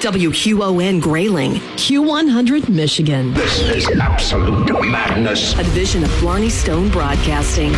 WQON Grayling, Q100 Michigan. This is absolute madness. a division of Blarney Stone Broadcasting.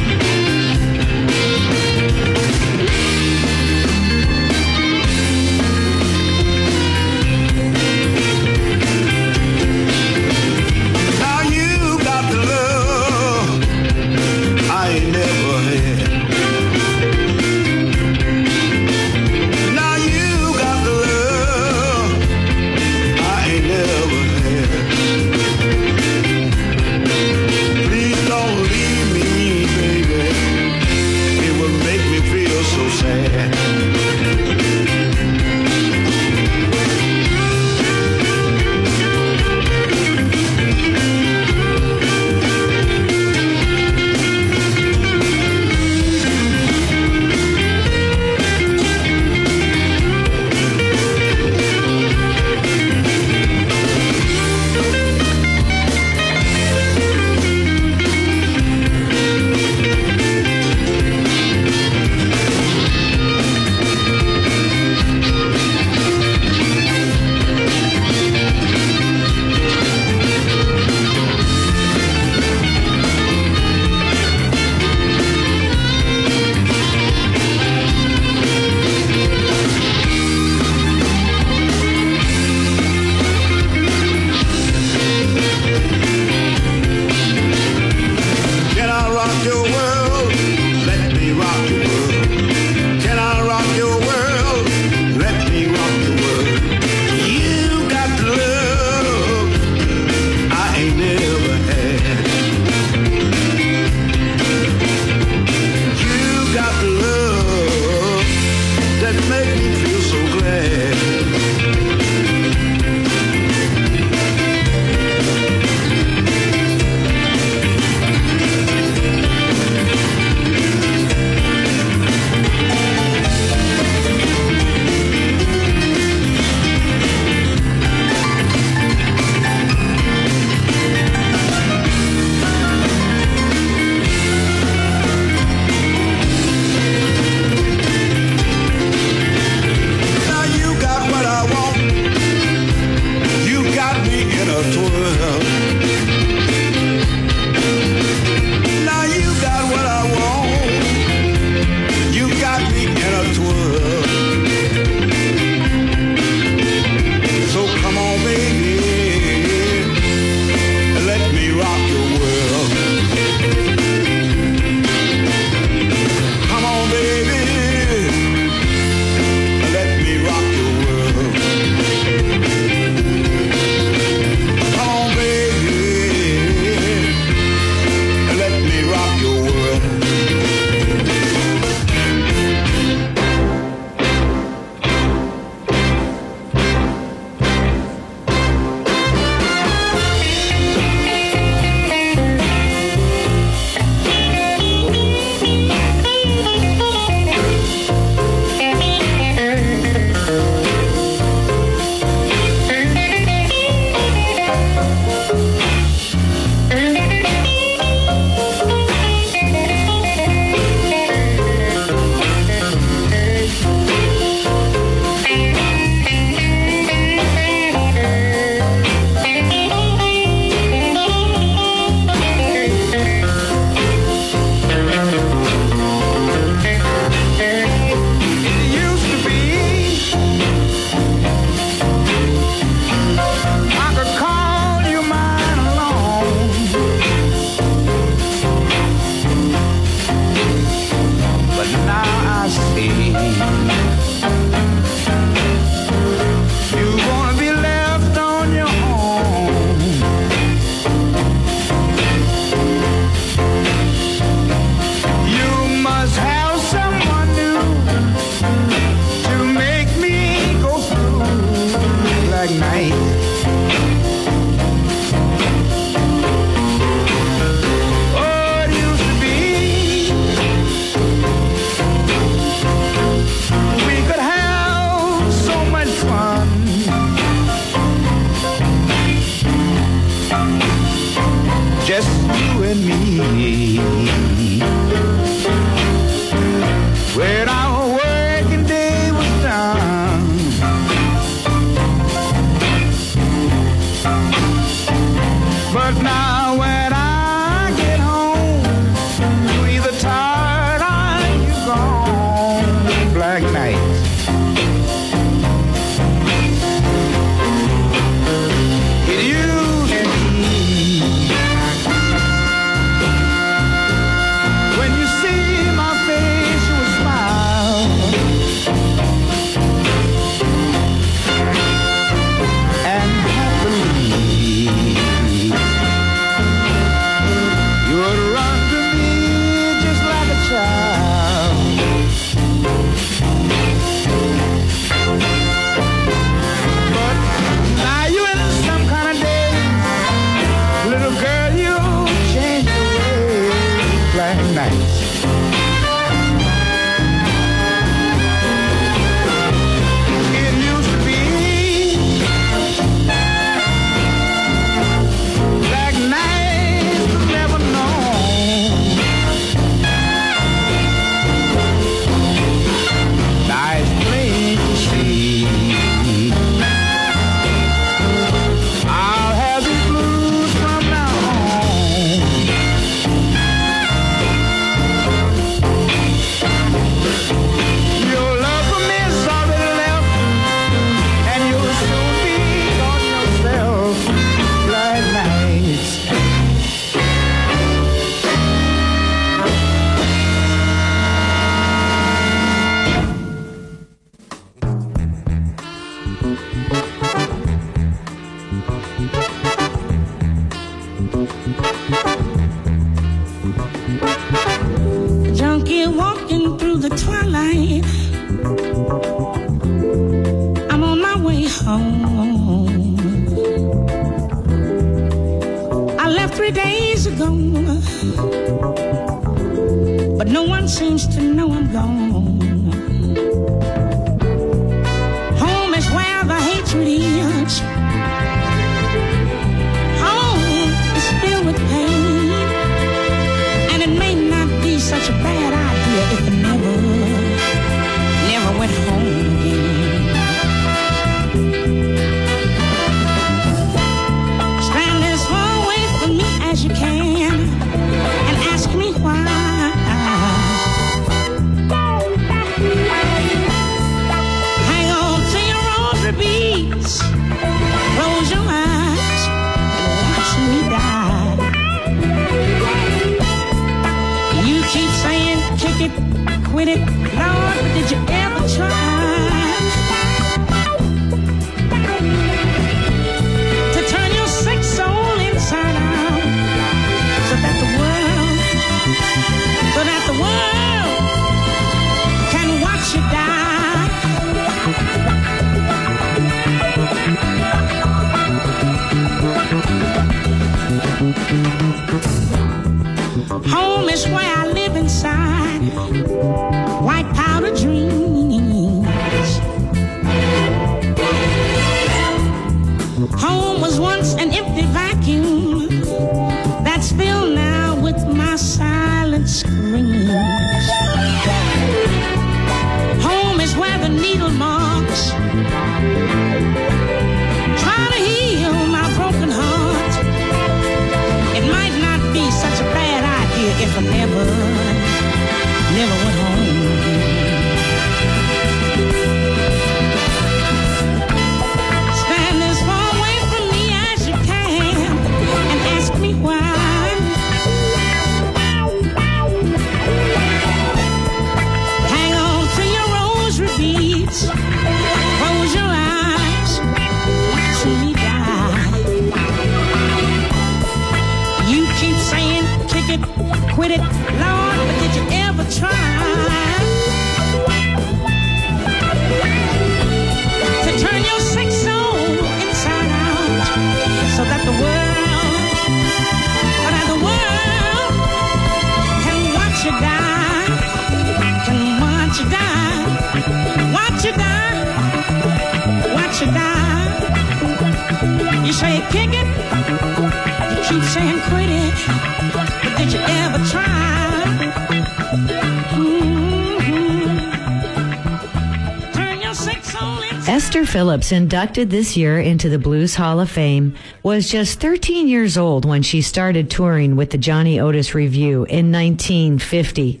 Phillips, inducted this year into the Blues Hall of Fame, was just 13 years old when she started touring with the Johnny Otis Revue in 1950.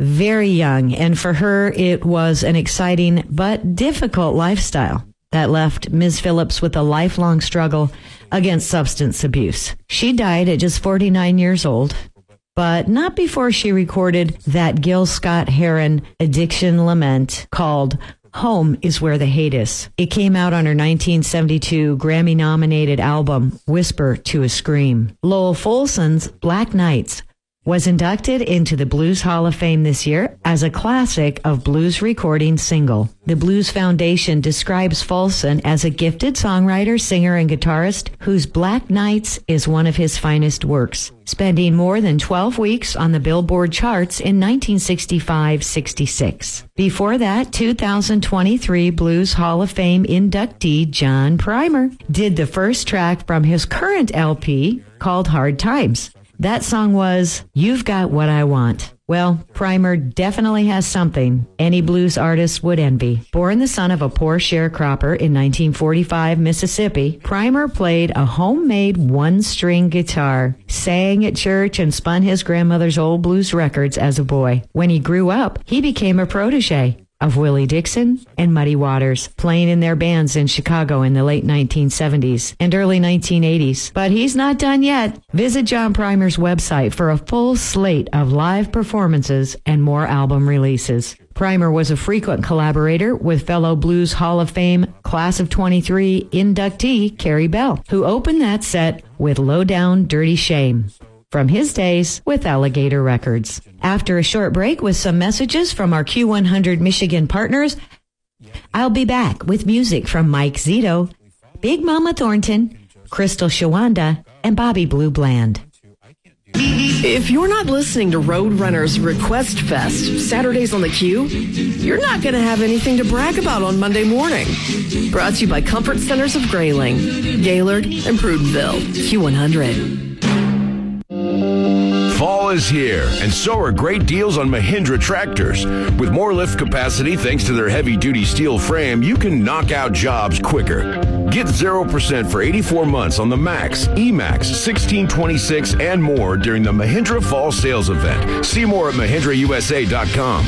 Very young, and for her, it was an exciting but difficult lifestyle that left Ms. Phillips with a lifelong struggle against substance abuse. She died at just 49 years old, but not before she recorded that Gil Scott Heron addiction lament called Home is Where the Hate Is. It came out on her 1972 Grammy nominated album, Whisper to a Scream. Lowell Fulson's Black Nights was inducted into the Blues Hall of Fame this year as a classic of blues recording single. The Blues Foundation describes Fulson as a gifted songwriter, singer, and guitarist whose Black Nights is one of his finest works, spending more than 12 weeks on the Billboard charts in 1965-66. Before that, 2023 Blues Hall of Fame inductee John Primer did the first track from his current LP called Hard Times. That song was You've Got What I Want. Well, Primer definitely has something any blues artist would envy. Born the son of a poor sharecropper in 1945 Mississippi, Primer played a homemade one-string guitar, sang at church, and spun his grandmother's old blues records as a boy. When he grew up, he became a protege of Willie Dixon and Muddy Waters, playing in their bands in Chicago in the late 1970s and early 1980s. But he's not done yet. Visit John Primer's website for a full slate of live performances and more album releases. Primer was a frequent collaborator with fellow Blues Hall of Fame Class of 23 inductee Carey Bell, who opened that set with Low Down Dirty Shame. From his days with Alligator Records. After a short break with some messages from our Q100 Michigan partners, I'll be back with music from Mike Zito, Big Mama Thornton, Crystal Shawanda, and Bobby Blue Bland. If you're not listening to Roadrunners Request Fest, Saturdays on the Q, you're not going to have anything to brag about on Monday morning. Brought to you by Comfort Centers of Grayling, Gaylord, and Prudenville. Q100. Fall is here, and so are great deals on Mahindra tractors. With more lift capacity thanks to their heavy duty steel frame, you can knock out jobs quicker. Get 0% for 84 months on the Max, EMAX, 1626, and more during the Mahindra Fall Sales Event. See more at MahindraUSA.com.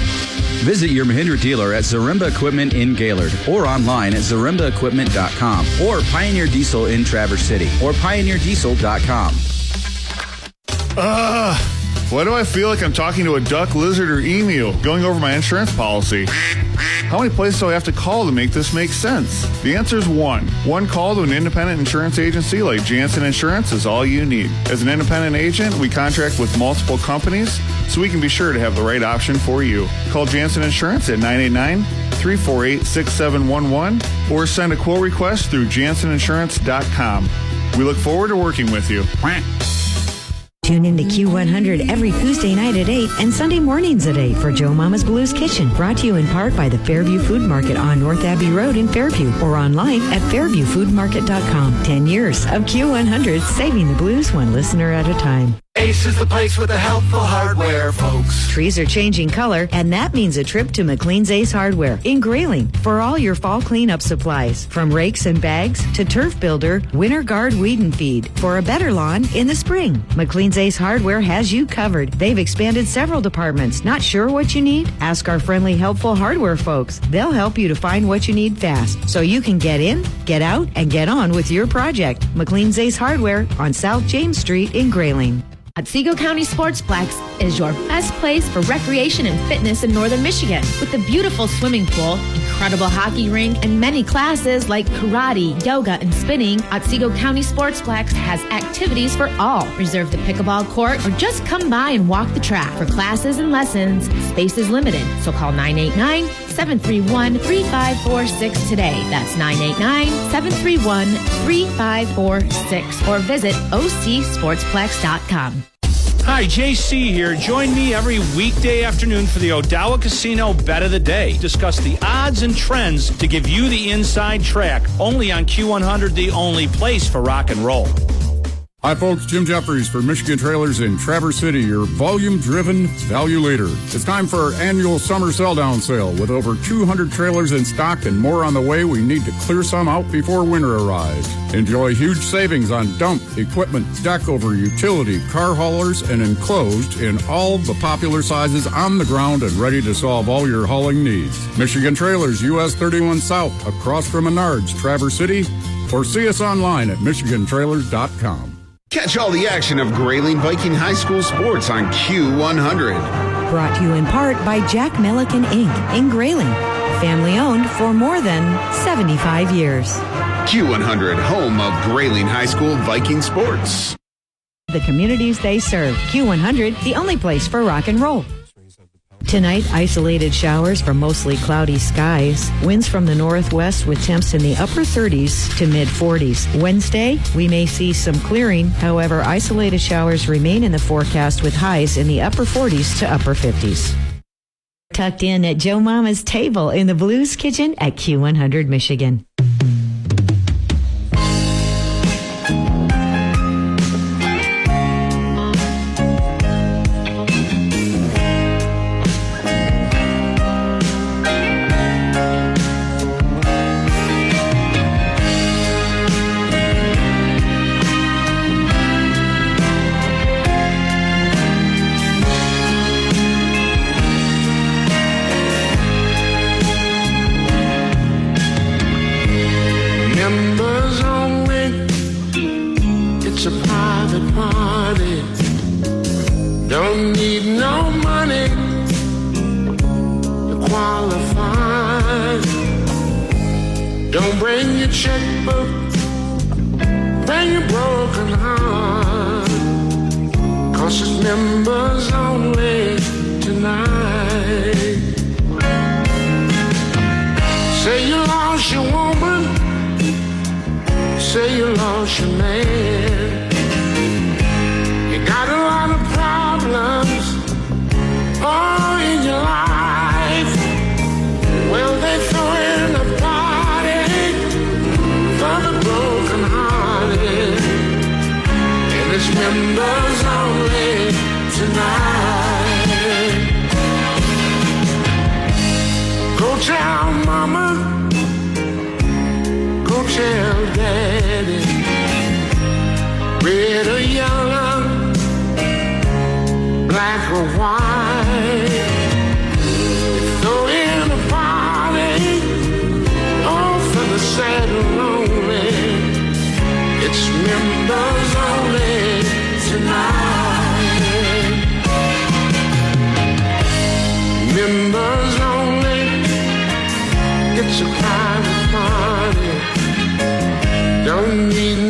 Visit your Mahindra dealer at Zaremba Equipment in Gaylord or online at zarembaequipment.com or Pioneer Diesel in Traverse City or pioneerdiesel.com. Ugh. Why do I feel like I'm talking to a duck, lizard, or emu going over my insurance policy? How many places do I have to call to make this make sense? The answer is one. One call to an independent insurance agency like Janssen Insurance is all you need. As an independent agent, we contract with multiple companies so we can be sure to have the right option for you. Call Janssen Insurance at 989 348 6711 or send a quote request through janseninsurance.com. We look forward to working with you. Tune in to Q100 every Tuesday night at 8 and Sunday mornings at 8 for Joe Mama's Blues Kitchen, brought to you in part by the Fairview Food Market on North Abbey Road in Fairview or online at fairviewfoodmarket.com. 10 years of Q100 saving the blues one listener at a time. Ace is the place with the helpful hardware, folks. Trees are changing color, and that means a trip to McLean's Ace Hardware in Grayling for all your fall cleanup supplies. From rakes and bags to turf builder, winter guard weed and feed for a better lawn in the spring. McLean's Ace Hardware has you covered. They've expanded several departments. Not sure what you need? Ask our friendly, helpful hardware folks. They'll help you to find what you need fast so you can get in, get out, and get on with your project. McLean's Ace Hardware on South James Street in Grayling. Otsego County Sportsplex is your best place for recreation and fitness in northern Michigan. With the beautiful swimming pool, incredible hockey rink, and many classes like karate, yoga, and spinning, Otsego County Sportsplex has activities for all. Reserve the pickleball court or just come by and walk the track. For classes and lessons, space is limited, so call 989 731 3546 today. That's 989 731 3546 or visit ocsportsplex.com. Hi, JC here. Join me every weekday afternoon for the Odawa Casino Bet of the Day. Discuss the odds and trends to give you the inside track. Only on Q100, the only place for rock and roll. Hi, folks. Jim Jeffries for Michigan Trailers in Traverse City, your volume driven value leader. It's time for our annual summer sell down sale. With over 200 trailers in stock and more on the way, we need to clear some out before winter arrives. Enjoy huge savings on dump, equipment, deck over, utility, car haulers, and enclosed in all the popular sizes on the ground and ready to solve all your hauling needs. Michigan Trailers, US 31 South, across from Menards, Traverse City, or see us online at MichiganTrailers.com. Catch all the action of Grayling Viking High School sports on Q100. Brought to you in part by Jack Milliken Inc. in Grayling. Family owned for more than 75 years. Q100, home of Grayling High School Viking sports. The communities they serve. Q100, the only place for rock and roll. Tonight, isolated showers from mostly cloudy skies. Winds from the northwest with temps in the upper 30s to mid 40s. Wednesday, we may see some clearing. However, isolated showers remain in the forecast with highs in the upper 40s to upper 50s. Tucked in at Joe Mama's table in the Blues Kitchen at Q100 Michigan. December's lonely. It's a kind of party. Don't need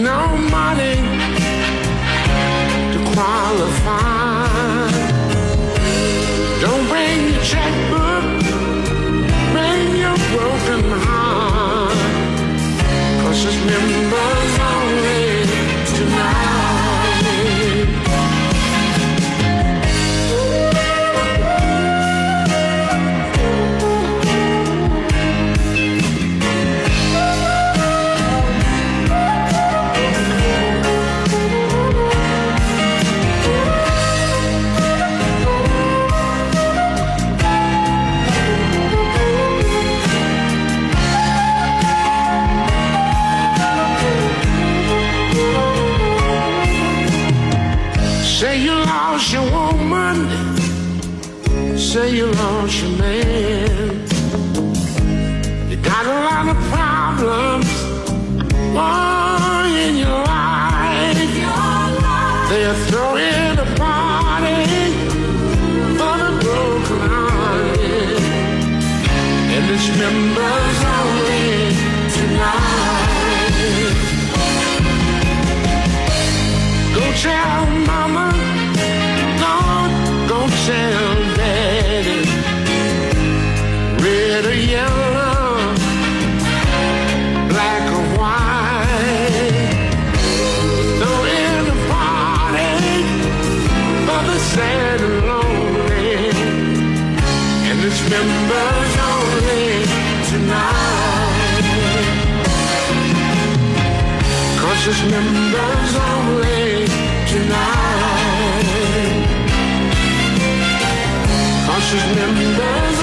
precious members only tonight. Conscious members.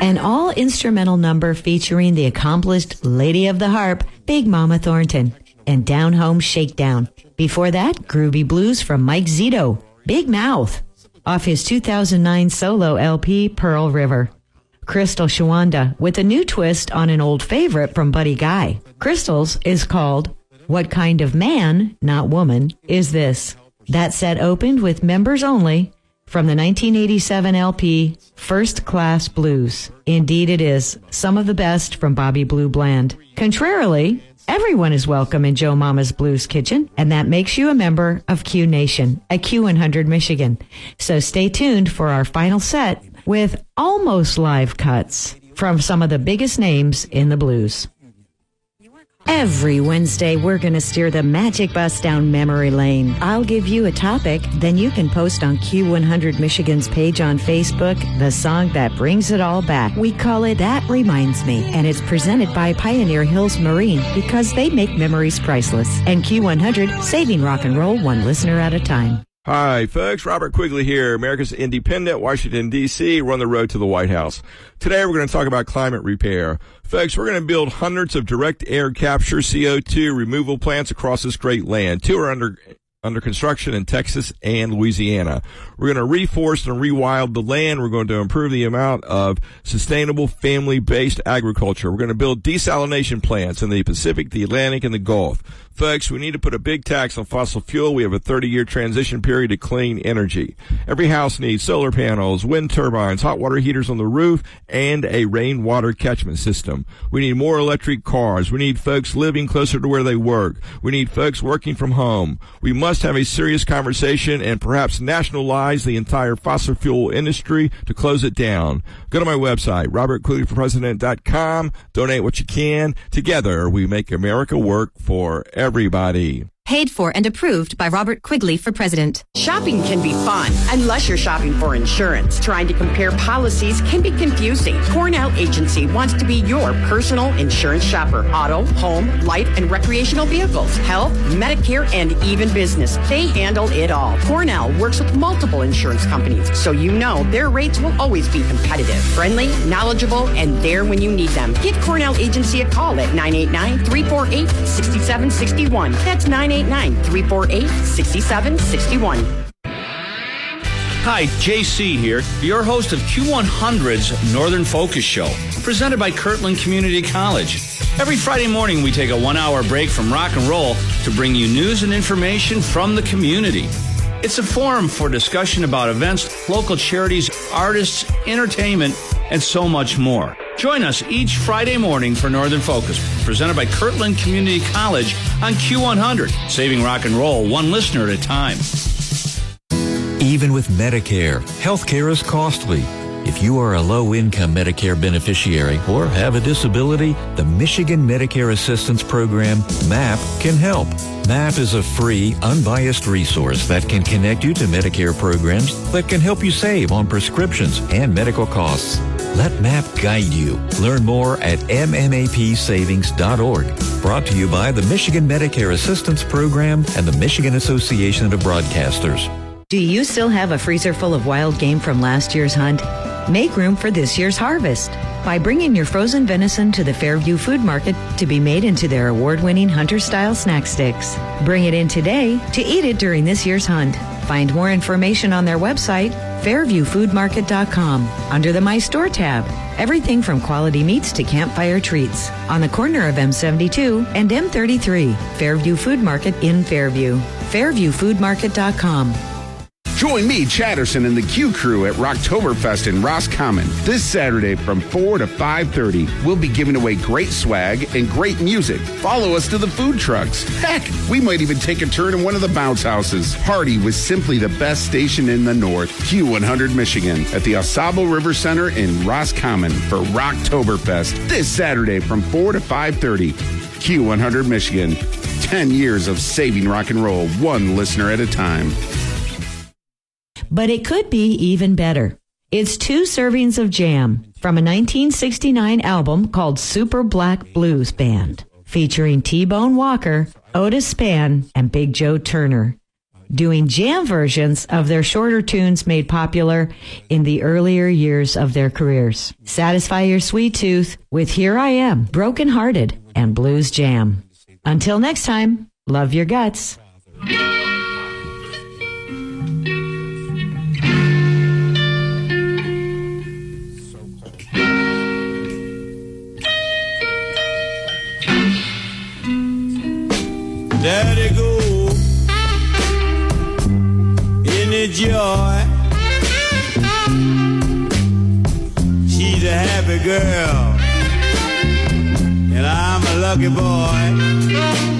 An all instrumental number featuring the accomplished Lady of the Harp, Big Mama Thornton, and Down Home Shakedown. Before that, Groovy Blues from Mike Zito, Big Mouth, off his 2009 solo LP, Pearl River. Crystal Shawanda with a new twist on an old favorite from Buddy Guy. Crystal's is called What Kind of Man, Not Woman, Is This? That set opened with members only from the 1987 LP First Class Blues. Indeed, it is some of the best from Bobby Blue Bland. Contrarily, everyone is welcome in Joe Mama's Blues Kitchen, and that makes you a member of Q Nation at Q100 Michigan. So stay tuned for our final set with almost live cuts from some of the biggest names in the blues. Every Wednesday, we're going to steer the magic bus down memory lane. I'll give you a topic, then you can post on Q100 Michigan's page on Facebook the song that brings it all back. We call it That Reminds Me, and it's presented by Pioneer Hills Marine because they make memories priceless. And Q100, saving rock and roll one listener at a time. Hi, folks. Robert Quigley here, America's Independent, Washington, D.C. We're on the road to the White House. Today, we're going to talk about climate repair. Folks, we're going to build hundreds of direct air capture CO2 removal plants across this great land. Two are under under construction in Texas and Louisiana. We're going to reforest and rewild the land. We're going to improve the amount of sustainable family-based agriculture. We're going to build desalination plants in the Pacific, the Atlantic, and the Gulf. Folks, we need to put a big tax on fossil fuel. We have a 30 year transition period to clean energy. Every house needs solar panels, wind turbines, hot water heaters on the roof, and a rainwater catchment system. We need more electric cars. We need folks living closer to where they work. We need folks working from home. We must have a serious conversation and perhaps nationalize the entire fossil fuel industry to close it down. Go to my website, robertquigleyforpresident.com. Donate what you can. Together, we make America work for everybody. Paid for and approved by Robert Quigley for president. Shopping can be fun, unless you're shopping for insurance. Trying to compare policies can be confusing. Cornell Agency wants to be your personal insurance shopper. Auto, home, life, and recreational vehicles, health, Medicare, and even business. They handle it all. Cornell works with multiple insurance companies, so you know their rates will always be competitive, friendly, knowledgeable, and there when you need them. Give Cornell Agency a call at 989 348 6761. That's 989 348 6761. Hi, JC here, your host of Q100's Northern Focus Show, presented by Kirtland Community College. Every Friday morning, we take a one hour break from rock and roll to bring you news and information from the community. It's a forum for discussion about events, local charities, artists, entertainment, and so much more. Join us each Friday morning for Northern Focus, presented by Kirtland Community College on Q100, saving rock and roll one listener at a time. Even with Medicare, healthcare is costly. If you are a low income Medicare beneficiary or have a disability, the Michigan Medicare Assistance Program, MAP, can help. MAP is a free, unbiased resource that can connect you to Medicare programs that can help you save on prescriptions and medical costs. Let MAP guide you. Learn more at mmapsavings.org. Brought to you by the Michigan Medicare Assistance Program and the Michigan Association of Broadcasters. Do you still have a freezer full of wild game from last year's hunt? Make room for this year's harvest by bringing your frozen venison to the Fairview Food Market to be made into their award-winning hunter-style snack sticks. Bring it in today to eat it during this year's hunt. Find more information on their website, fairviewfoodmarket.com, under the My Store tab. Everything from quality meats to campfire treats on the corner of M72 and M33, Fairview Food Market in Fairview. fairviewfoodmarket.com. Join me, Chatterson, and the Q crew at Rocktoberfest in Roscommon this Saturday from 4 to 5.30. We'll be giving away great swag and great music. Follow us to the food trucks. Heck, we might even take a turn in one of the bounce houses. Party was simply the best station in the North, Q100 Michigan, at the Au Sable River Center in Roscommon for Rocktoberfest this Saturday from 4 to 5.30. Q100 Michigan. 10 years of saving rock and roll, one listener at a time. But it could be even better. It's two servings of jam from a 1969 album called Super Black Blues Band, featuring T-Bone Walker, Otis Spann, and Big Joe Turner. doing jam versions of their shorter tunes made popular in the earlier years of their careers. Satisfy your sweet tooth with Here I Am, Broken Hearted, and Blues Jam. Until next time, love your guts. Joy. She's a happy girl, and I'm a lucky boy.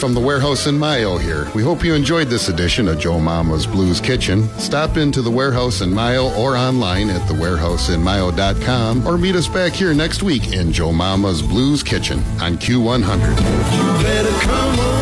from the warehouse in Mio here. We hope you enjoyed this edition of Joe Mama's Blues Kitchen. Stop into the warehouse in Mio or online at thewarehouseinmio.com or meet us back here next week in Joe Mama's Blues Kitchen on Q100.